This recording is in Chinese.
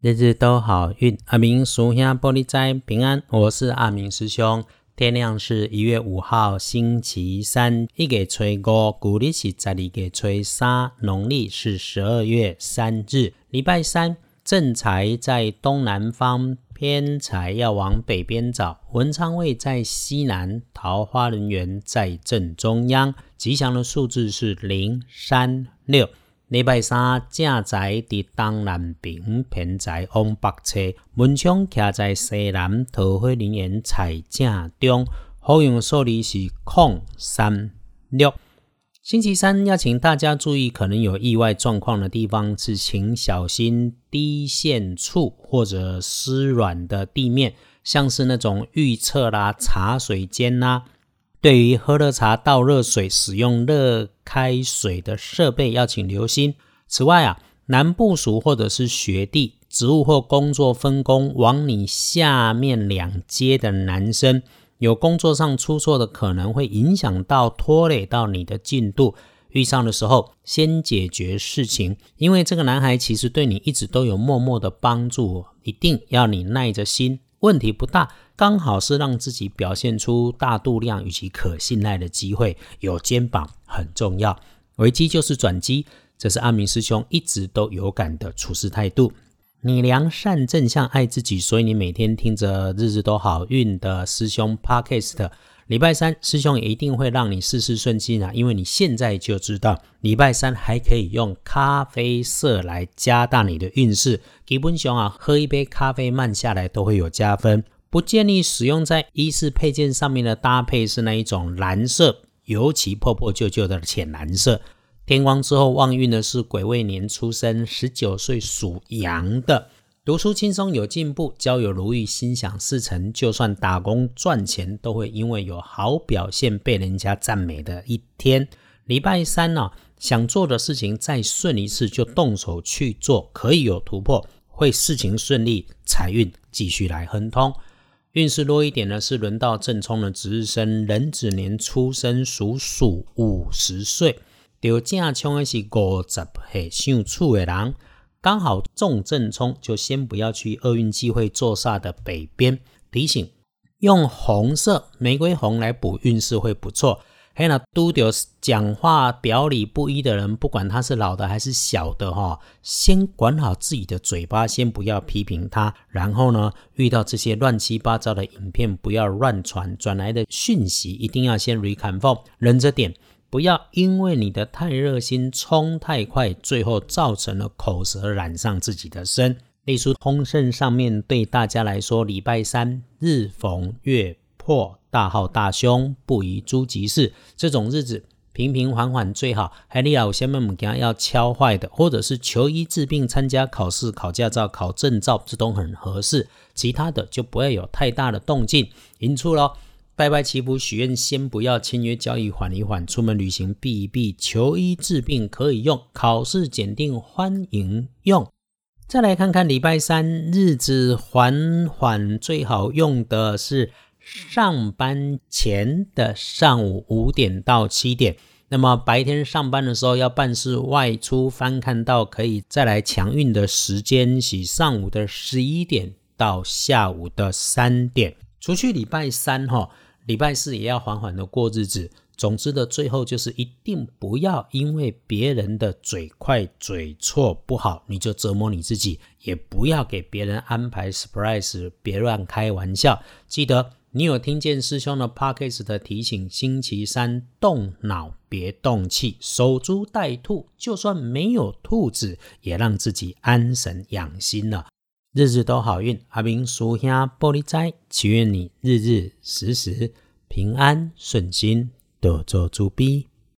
日日都好运，阿明属下玻璃斋平安。我是阿明师兄。天亮是一月五号，星期三，一月初五，古历是十二月初三，农历是十二月三日，礼拜三。正财在东南方，偏财要往北边找。文昌位在西南，桃花人缘在正中央。吉祥的数字是零、三、六。礼拜三，正在伫东南边，偏在往北侧，门窗徛在西南，桃花林园在正中。好用数字是空三六。星期三要请大家注意，可能有意外状况的地方是，请小心低线处或者湿软的地面，像是那种预测啦、茶水间啦。对于喝热茶倒热水、使用热开水的设备，要请留心。此外啊，男部署或者是学弟，职务或工作分工往你下面两阶的男生，有工作上出错的可能会影响到、拖累到你的进度。遇上的时候，先解决事情，因为这个男孩其实对你一直都有默默的帮助，一定要你耐着心。问题不大。刚好是让自己表现出大度量与其可信赖的机会，有肩膀很重要。危机就是转机，这是阿明师兄一直都有感的处事态度。你良善正向爱自己，所以你每天听着日日都好运的师兄 Podcast。礼拜三师兄也一定会让你事事顺心啊，因为你现在就知道礼拜三还可以用咖啡色来加大你的运势。基本上啊，喝一杯咖啡慢下来都会有加分。不建议使用在衣饰配件上面的搭配是那一种蓝色，尤其破破旧旧的浅蓝色。天光之后旺运的是癸未年出生，十九岁属羊的。读书轻松有进步，交友如意，心想事成。就算打工赚钱，都会因为有好表现被人家赞美的一天。礼拜三呢，想做的事情再顺一次就动手去做，可以有突破，会事情顺利，财运继续来亨通。运势弱一点呢，是轮到正冲的值日生，壬子年出生，属鼠，五十岁。丢正冲的是五十岁属处的人，刚好中正冲，就先不要去厄运机会坐煞的北边。提醒，用红色玫瑰红来补运势会不错。还有呢，都丢讲话表里不一的人，不管他是老的还是小的哈，先管好自己的嘴巴，先不要批评他。然后呢，遇到这些乱七八糟的影片，不要乱传，转来的讯息一定要先 reconfirm，忍着点，不要因为你的太热心冲太快，最后造成了口舌染上自己的身。隶书通胜上面对大家来说，礼拜三日逢月破。大好大凶，不宜诸吉事。这种日子平平缓缓最好。还你有先们物件要敲坏的，或者是求医治病、参加考试、考驾照、考证照，这都很合适。其他的就不要有太大的动静。引出喽，拜拜祈福许愿，先不要签约交易，缓一缓。出门旅行避一避，求医治病可以用，考试检定欢迎用。再来看看礼拜三日子缓缓最好用的是。上班前的上午五点到七点，那么白天上班的时候要办事外出翻看到可以再来强运的时间是上午的十一点到下午的三点。除去礼拜三哈，礼拜四也要缓缓的过日子。总之的最后就是一定不要因为别人的嘴快嘴错不好，你就折磨你自己，也不要给别人安排 surprise，别乱开玩笑。记得。你有听见师兄的 pockets 的提醒？星期三动脑别动气，守株待兔。就算没有兔子，也让自己安神养心了。日日都好运，阿明属下玻璃斋，祈愿你日日时时平安顺心，多做猪逼。